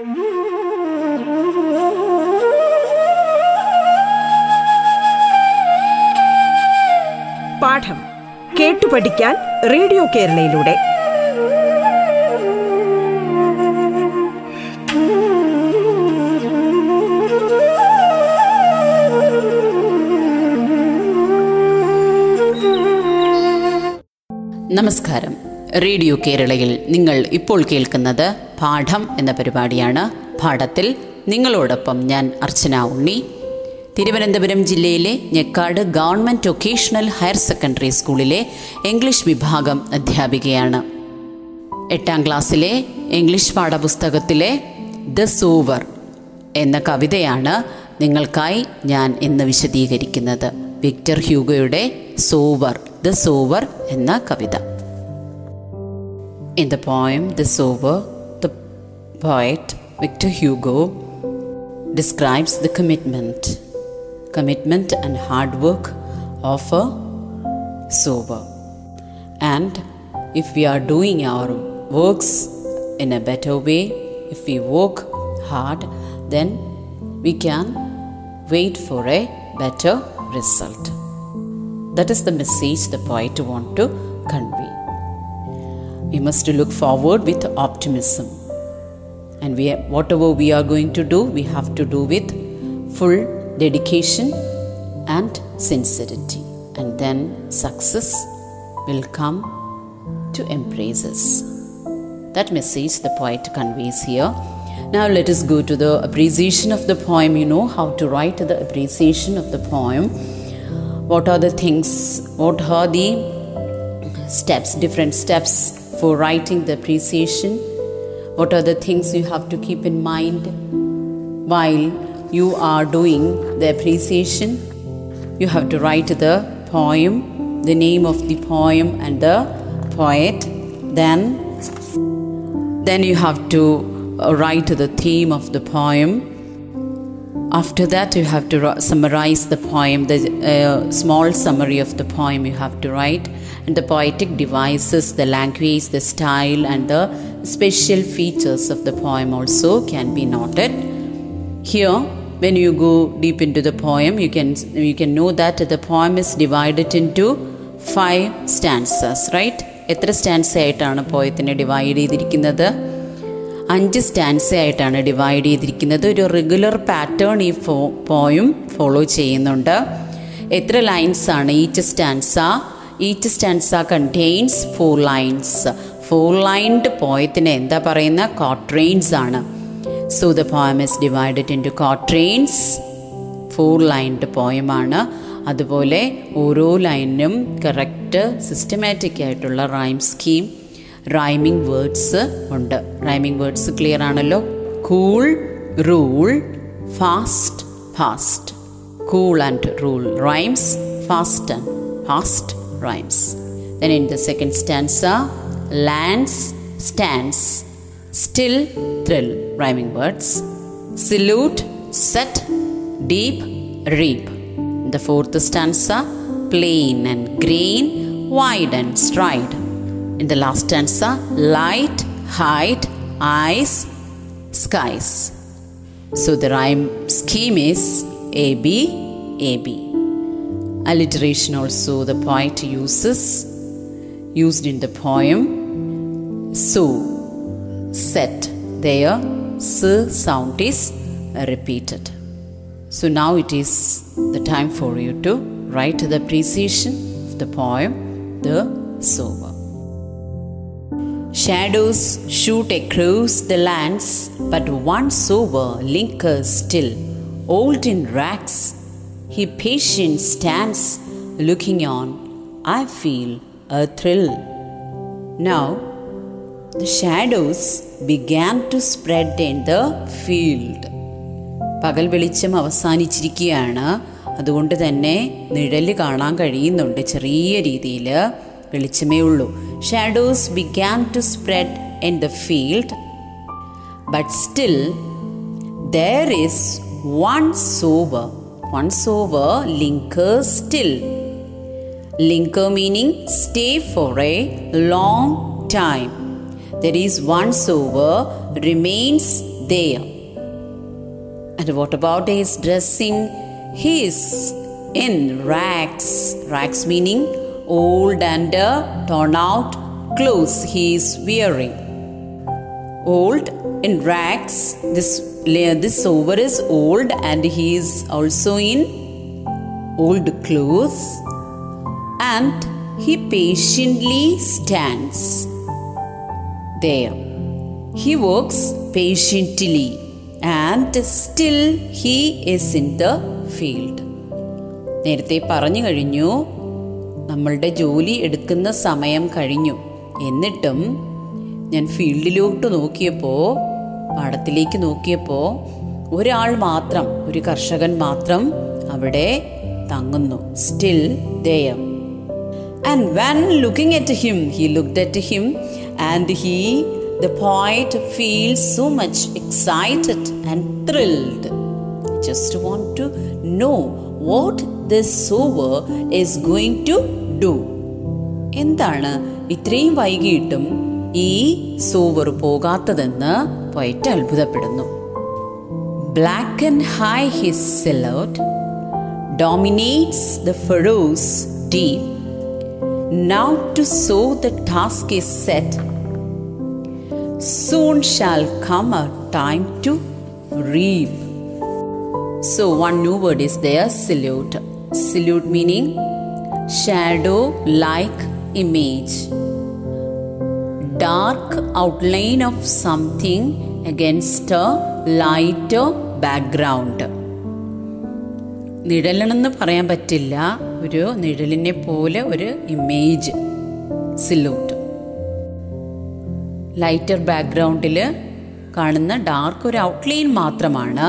പാഠം കേട്ടു പഠിക്കാൻ റേഡിയോ കേരളയിലൂടെ. നമസ്കാരം. റേഡിയോ കേരളയിൽ നിങ്ങൾ ഇപ്പോൾ കേൾക്കുന്നത് പാഠം എന്ന പരിപാടിയാണ് പാഠത്തിൽ. നിങ്ങളോടൊപ്പം ഞാൻ അർച്ചന ഉണ്ണി. തിരുവനന്തപുരം ജില്ലയിലെ Njekkad government vocational higher secondary സ്കൂളിലെ ഇംഗ്ലീഷ് വിഭാഗം അധ്യാപികയാണ്. എട്ടാം ക്ലാസ്സിലെ ഇംഗ്ലീഷ് പാഠപുസ്തകത്തിലെ ദ സൂവർ എന്ന കവിതയാണ് നിങ്ങൾക്കായി ഞാൻ ഇന്ന് വിശദീകരിക്കുന്നത്. വിക്ടർ ഹ്യൂഗോയുടെ സോവർ ദ സോവർ എന്ന കവിത. In the poem the sower Poet Victor Hugo describes the commitment. Commitment and hard work of a sober. And if we are doing our works in a better way, if we work hard, then we can wait for a better result. That is the message the poet want to convey. We must look forward with optimism and we whatever we are going to do we have to do with full dedication and sincerity. And then success will come to embrace us. That message the poet conveys here. Now let us go to the appreciation of the poem. You know how to write the appreciation of the poem. What are the things what are the steps different steps for writing the appreciation what are the things you have to keep in mind while you are doing the appreciation? You have to write the poem the name of the poem and the poet. Then then you have to uh, write the theme of the poem. After that you have to summarize the poem the uh, small summary of the poem you have to write and the poetic devices the language the style and the special features of the poem also can be noted here when you go deep into the poem you can you can know that the poem is divided into five stanzas right എത്ര stanza ആയിട്ടാണ് പോയത്തിനെ divide ചെയ്തിരിക്കുന്നത് അഞ്ച് stanza ആയിട്ടാണ് divide ചെയ്തിരിക്കുന്നത് ഒരു regular pattern ഈ ഫോ പോയും ഫോളോ ചെയ്യുന്നുണ്ട് എത്ര ലൈൻസ് ആണ് each stanza each stanza contains four lines four lined പോയത്തിന് എന്താ പറയുന്ന? കോട്രെയിൻസ് ആണ്. So the poem is divided into quatrains four lined പോയമാണ് അതുപോലെ ഓരോ ലൈനിനും കറക്റ്റ് സിസ്റ്റമാറ്റിക് ആയിട്ടുള്ള റൈം സ്കീം റൈമിംഗ് വേർഡ്സ് ഉണ്ട്. റൈമിംഗ് വേർഡ്സ് ക്ലിയർ ആണല്ലോ? Cool rule fast fast cool and rule rhymes fast and fast rhymes then in the second stanza lands stands. Still thrill rhyming words. Salute set deep reap. The fourth stanza plain and green wide and stride. In the last stanza light height eyes skies. So the rhyme scheme is a b a b alliteration also the poet uses used in the poem. So set there s sound is repeated. So now it is the time for you to write the precision of the poem the sower shadows shoot across the lands but one sower lingers still old in rags he patient stands looking on. I feel a thrill. Now the shadows began to spread in the field. പകൽ വെളിച്ചം അവസാനിച്ചിരിക്കുകയാണ്. അതുകൊണ്ട് തന്നെ നിഴൽ കാണാൻ കഴിയുന്നുണ്ട്. ചെറിയ രീതിയിൽ വെളിച്ചമേ ഉള്ളൂ. Shadows began to spread in the field but still there is one sower once over linker still. Linker meaning stay for a long time. There is once over remains there. And what about his dressing? His in rags. Rags meaning old and uh, torn out clothes he is wearing. Old in rags. This this sower is old and he is also in old clothes. And he patiently stands there. He works patiently and still he is in the. നേരത്തെ പറഞ്ഞു കഴിഞ്ഞു നമ്മളുടെ ജോലി എടുക്കുന്ന സമയം കഴിഞ്ഞു എന്നിട്ടും ഞാൻ ഫീൽഡിലോട്ട് നോക്കിയപ്പോൾ പാടത്തിലേക്ക് നോക്കിയപ്പോ ഒരാൾ മാത്രം ഒരു കർഷകൻ മാത്രം അവിടെ തങ്ങുന്നു. Still there and one looking at him he look at him and he the point feel so much excited and thrilled just want to know what this sower is going to do എന്താണ് ഇത്രയും വൈകിട്ടും ഈ sower പോകാത്തതെന്ന് പോയിട്ട് അത്ഭുതപ്പെടുന്നു black and high his silhouette dominates the furrows deep now to sow the task is set. Soon shall come a time to reap. So, one new word is there silhouette. Silhouette meaning shadow like image. Dark outline of something against a lighter background. നിഴലെന്ന് പറയാൻ പറ്റില്ല. ഒരു നിഴലിനെ പോലെ ഒരു image സിലൂട്ട് lighter ബാക്ക്ഗ്രൗണ്ടിൽ കാണുന്ന dark ഒരു outline മാത്രമാണ്.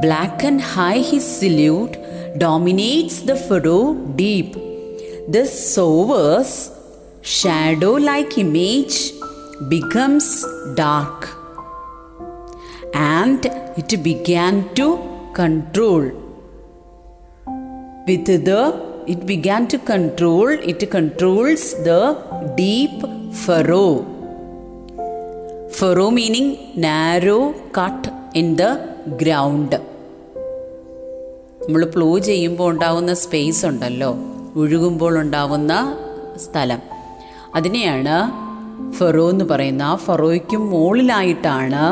Black and high his silhouette dominates the ഫെഡോ deep the sower's shadow like image becomes dark and it began to control with the it began to control it controls the deep furrow furrow meaning narrow cut in the ground നമ്മൾ plough ചെയ്യുമ്പോൾ ഉണ്ടാകുന്ന space ഉണ്ടല്ലോ ഒഴുകുമ്പോൾ ഉണ്ടാകുന്ന സ്ഥലം അതിനെയാണ് Faro എന്ന് പറയുന്ന ഫറോയ്ക്കും മുകളിലായിട്ടാണ്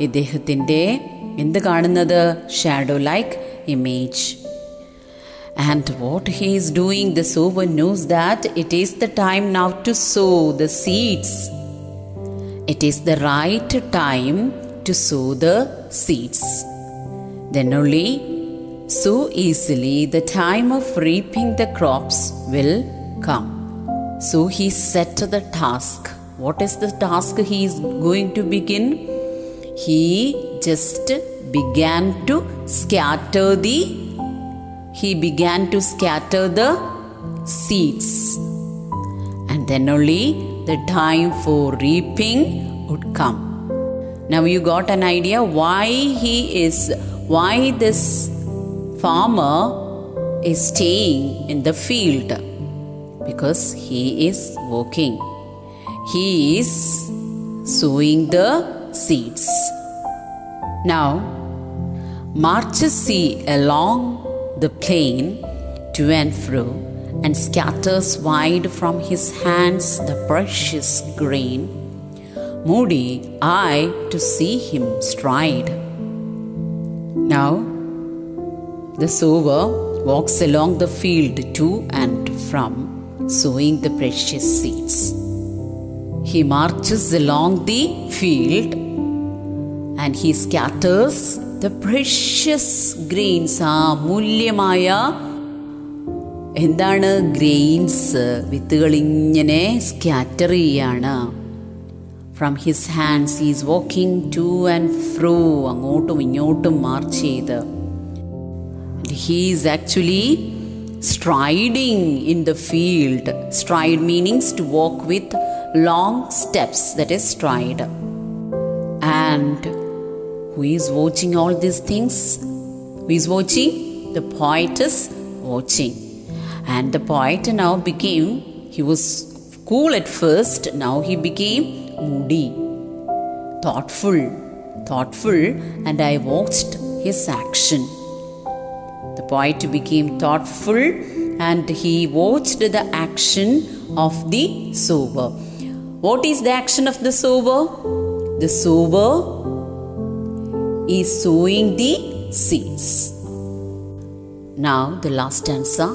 ഇദ്ദേഹത്തിന്റെ എന്ത് കാണുന്നത്? Shadow like image and what he's doing the sower knows that it is the time now to sow the seeds it is the right time to sow the seeds then only so easily the time of reaping the crops will come So he set the task. What is the task he is going to begin? He just began to scatter the he began to scatter the seeds. And then only the time for reaping would come. Now you got an idea why he is, why this farmer is staying in the field. Because he is working. He is sowing the seeds. Now, marches he along the plain to and fro and scatters wide from his hands the precious grain. Moody I to see him stride. Now, the sower walks along the field to and from, sowing the precious seeds. He marches along the field and he scatters the precious grains. ആ മൂല്യമായ എന്താണ്? Grains വിത്തുകൾ ഇങ്ങനെ scatter ചെയ്യാണ്. From his hands is walking to and fro അങ്ങോട്ടും ഇങ്ങോട്ടും March ചെയ്ത്. He's actually striding in the field. Stride meanings to walk with long steps, that is stride. And who is watching all these things? Who is watching? The poet is watching. And the poet now became, he was cool at first, now he became moody, thoughtful, thoughtful and I watched his action. Poet became thoughtful and he watched the action of the sower. What is the action of the sower? The sower is sowing the seeds. Now, the last answer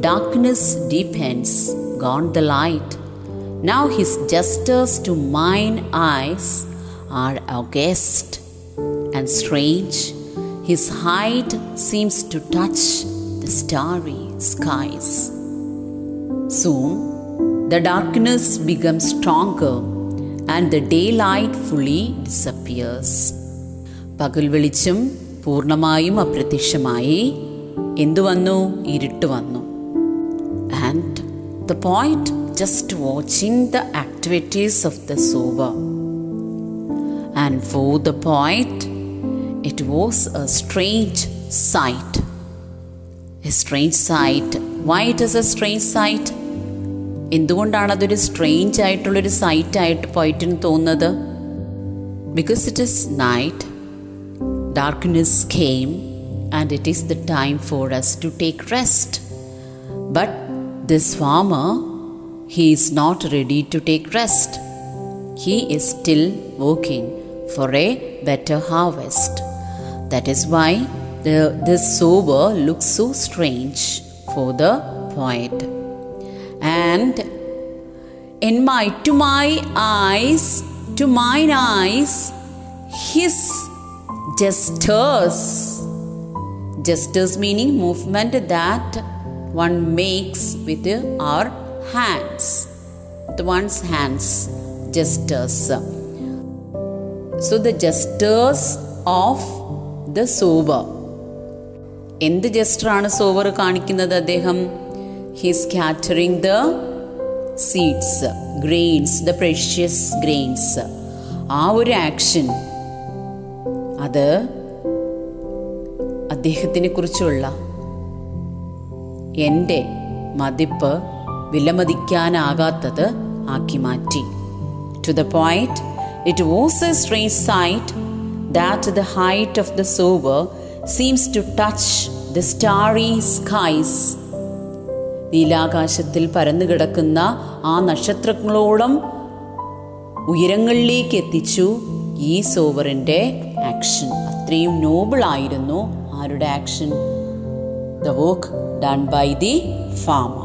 darkness deepens, gone the light. Now, his gestures to mine eyes are august and strange. His height seems to touch the starry skies. Soon, the darkness becomes stronger and the daylight fully disappears. പകൽ വെളിച്ചം പൂർണ്ണമായും അപ്രത്യക്ഷമായി എന്തു വന്നു ഇരുട്ട് വന്നു and the point just watching the activities of the sower and for the point It was a strange sight a strange sight why it is a strange sight എന്തുകൊണ്ടാണ് അതൊരു സ്ട്രേഞ്ച് ആയിട്ടുള്ളൊരു സൈറ്റ് ആയിട്ട് പോയിട്ടിന് തോന്നുന്നത് because it is night darkness came and it is the time for us to take rest. But this farmer, he is not ready to take rest. He is still working for a better harvest. that is why the, this sower looks so strange for the poet. And in my to my eyes, to mine eyes, his gestures gestures meaning movement that one makes with our hands with one's hands gestures so the gestures of the sower. എന്ത് ജസ്റ്ററാണ് sower കാണിക്കുന്നത് അദ്ദേഹം? He's scattering the seeds grains the precious grains ആ ഒരു action അത് അദ്ദേഹത്തിനെ കുറിച്ചുള്ള എന്റെ മതിപ്പ് വിലമതിക്കാനാകാത്തത് ആക്കി മാറ്റി. To the point it was a strange sight that the height of the sower seems to touch the starry skies. നീലാകാശത്തിൽ പരന്നു കിടക്കുന്ന ആ നക്ഷത്രങ്ങളോളം ഉയരങ്ങളിലേക്ക് എത്തിച്ചു ഈ സോവറിന്റെ ആക്ഷൻ അത്രയും നോബിൾ ആയിരുന്നു ആരുടെ action the work done by the farmer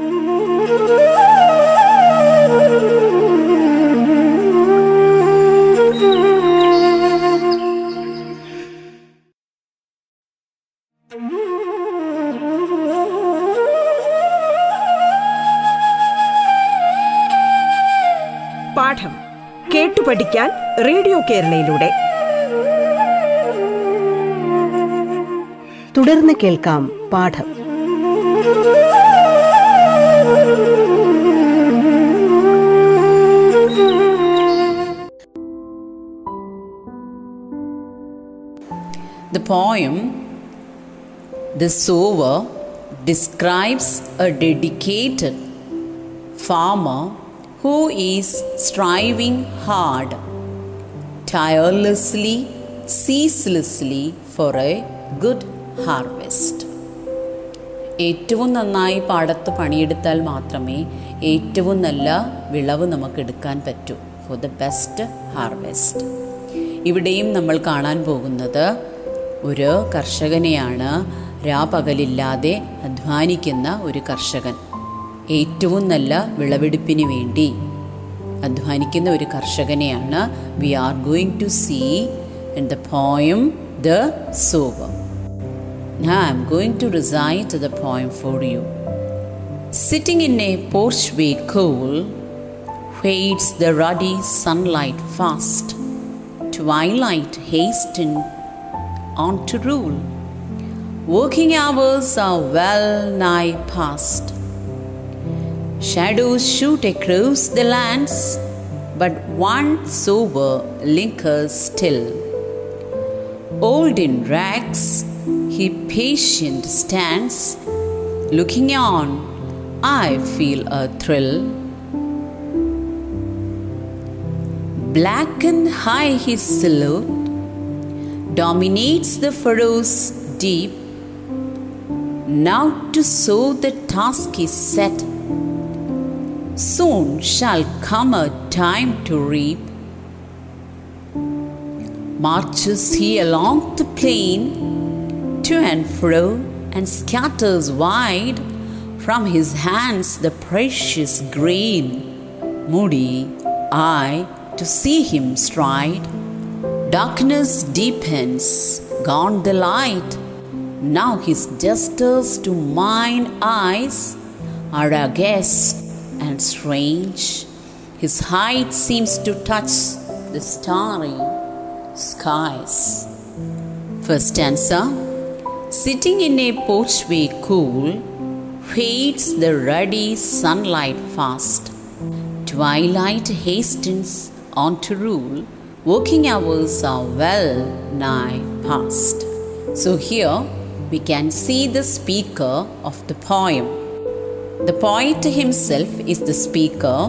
കേരളയിലൂടെ. തുടർന്ന് കേൾക്കാം പാഠം. The poem the sower describes a dedicated farmer who is striving hard tirelessly, ceaselessly for a good harvest ഏറ്റവും നന്നായി പാടത്ത് പണിയെടുത്താൽ മാത്രമേ ഏറ്റവും നല്ല വിളവ് നമുക്ക് എടുക്കാൻ പറ്റൂ. ഫോർ ദ ബെസ്റ്റ് ഹാർവെസ്റ്റ് ഇവിടെയും നമ്മൾ കാണാൻ പോകുന്നത് ഒരു കർഷകനെയാണ് രാപകലില്ലാതെ അധ്വാനിക്കുന്ന ഒരു കർഷകൻ. ഏറ്റവും നല്ല വിളവെടുപ്പിന് വേണ്ടി അധ്വാനിക്കുന്ന ഒരു കർഷകനെയാണ് we are going to see in the poem the sower Now I am going to recite the poem for you. Sitting in a porchway cool, fades the ruddy sunlight fast. Twilight hasten on to rule. Working hours are well nigh past. Shadows shoot across the lands, but one sober lingers still. Old in rags, he patient stands, looking on. I feel a thrill. Black and high his silhouette dominates the furrows deep. Now to sow the task is set. Soon shall come a time to reap. Marches he along the plain to and fro and scatters wide from his hands the precious grain. Moody I to see him stride. Darkness deepens, gone the light. Now his gestures to mine eyes are a aghast and strange. His height seems to touch the starry skies. First stanza Sitting in a porchway cool, fades the ruddy sunlight fast. Twilight hastens on to rule, working hours are well nigh past. So here we can see the speaker of the poem. The poet himself is the speaker,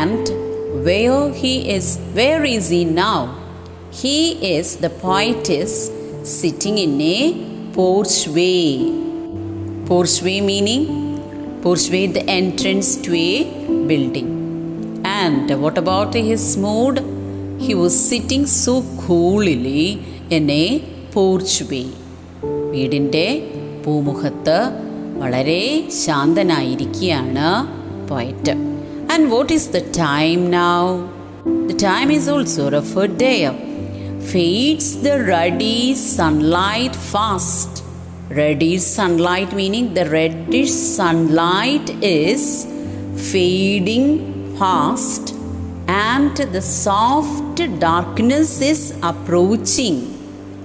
and where he is, where is he now? He is the poetess sitting in a porchway. Porchway meaning porchway the entrance to a building. And what about his mood? He was sitting so coolly in a porchway. വീടിൻ്റെ പൂമുഖത്ത് വളരെ ശാന്തനായിരിക്കുകയാണ് poet and what is the time now the time is also referred day fades the ruddy sunlight fast ruddy sunlight meaning the ruddy sunlight is fading fast and the soft darkness is approaching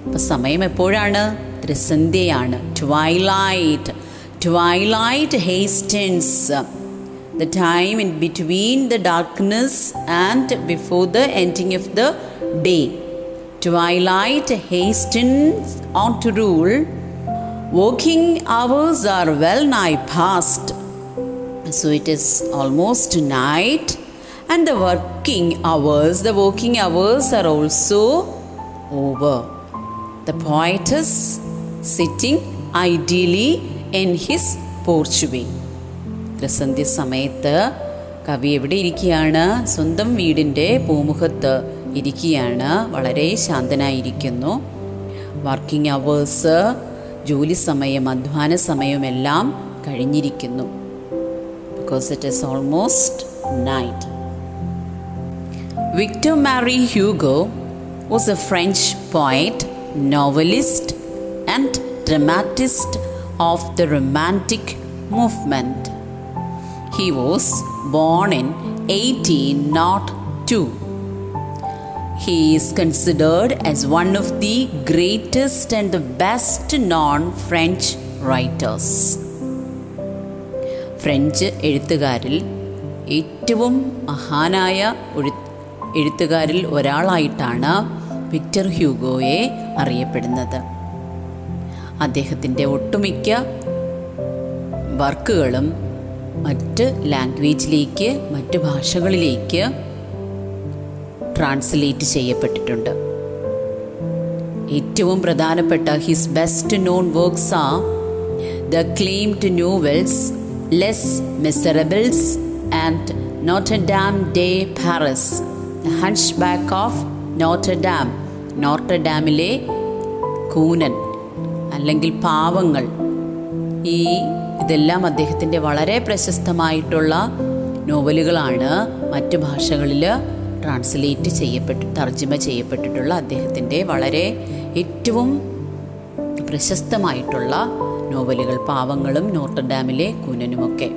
അപ്പം സമയം എപ്പോഴാണ്? ത്രിസന്ധ്യയാണ് twilight Twilight hastens the time in between the darkness and before the ending of the day. Twilight hastens on to rule. Working hours are well nigh past. So it is almost night and the working hours, the working hours are also over. The poetess sitting ideally in his porchway. ത്രിസന്ധ്യ സമയത്ത് കവി എവിടെ ഇരിക്കുകയാണ്? സ്വന്തം വീടിന്റെ പൂമുഖത്ത് ഇരിക്കുകയാണ്. വളരെ ശാന്തനായിരിക്കുന്നു. Working hours ജോലി സമയം അധ്വാന സമയമെല്ലാം കഴിഞ്ഞിരിക്കുന്നു. Because it is almost night Victor Marie Hugo was a French poet, novelist and dramatist. Of the Romantic movement. He was born in 1802. He is considered as one of the greatest and the best known French writers. French എഴുത്തുകാരിൽ ഏറ്റവും മഹാനായ ഒരു എഴുത്തുകാരിൽ ഒരാളായിട്ടാണ് Victor ഹ്യൂഗോയെ അറിയപ്പെടുന്നത് അദ്ദേഹത്തിന്റെ ഒട്ടുമിക്ക വർക്കുകളും മറ്റ് ലാംഗ്വേജിലേക്ക് മറ്റ് ഭാഷകളിലേക്ക് translate ചെയ്യപ്പെട്ടിട്ടുണ്ട്. ഏറ്റവും പ്രധാനപ്പെട്ട ഹിസ് ബെസ്റ്റ് നോൺ വർക്ക്സ് ആ the acclaimed novels Les Miserables and Notre Dame de Paris the hunchback of Notre Dame Notre ഡാമിലെ കൂനൻ. അല്ലെങ്കിൽ പാവങ്ങൾ. ഈ ഇതെല്ലാം അദ്ദേഹത്തിന്റെ വളരെ പ്രശസ്തമായിട്ടുള്ള നോവലുകളാണ് മറ്റു ഭാഷകളിൽ ട്രാൻസ്ലേറ്റ് ചെയ്യപ്പെട്ട് തർജിമ ചെയ്യപ്പെട്ടിട്ടുള്ള അദ്ദേഹത്തിന്റെ വളരെ ഏറ്റവും പ്രശസ്തമായിട്ടുള്ള നോവലുകൾ പാവങ്ങളും നോട്ടർ ഡാമിലെ കൂനനുമൊക്കെ.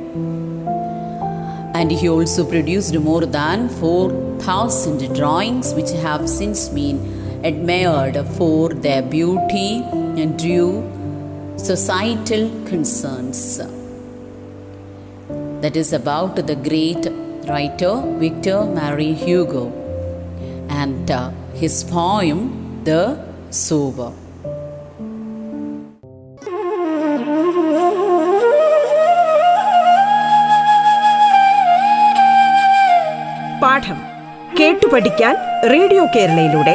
And he also produced more than four thousand drawings which have since been admired for their beauty and true societal concerns. that is about the great writer Victor Marie Hugo and uh, his poem The Sower. പാഠം കേട്ടു പഠിക്കാൻ radio കേരളയിലൂടെ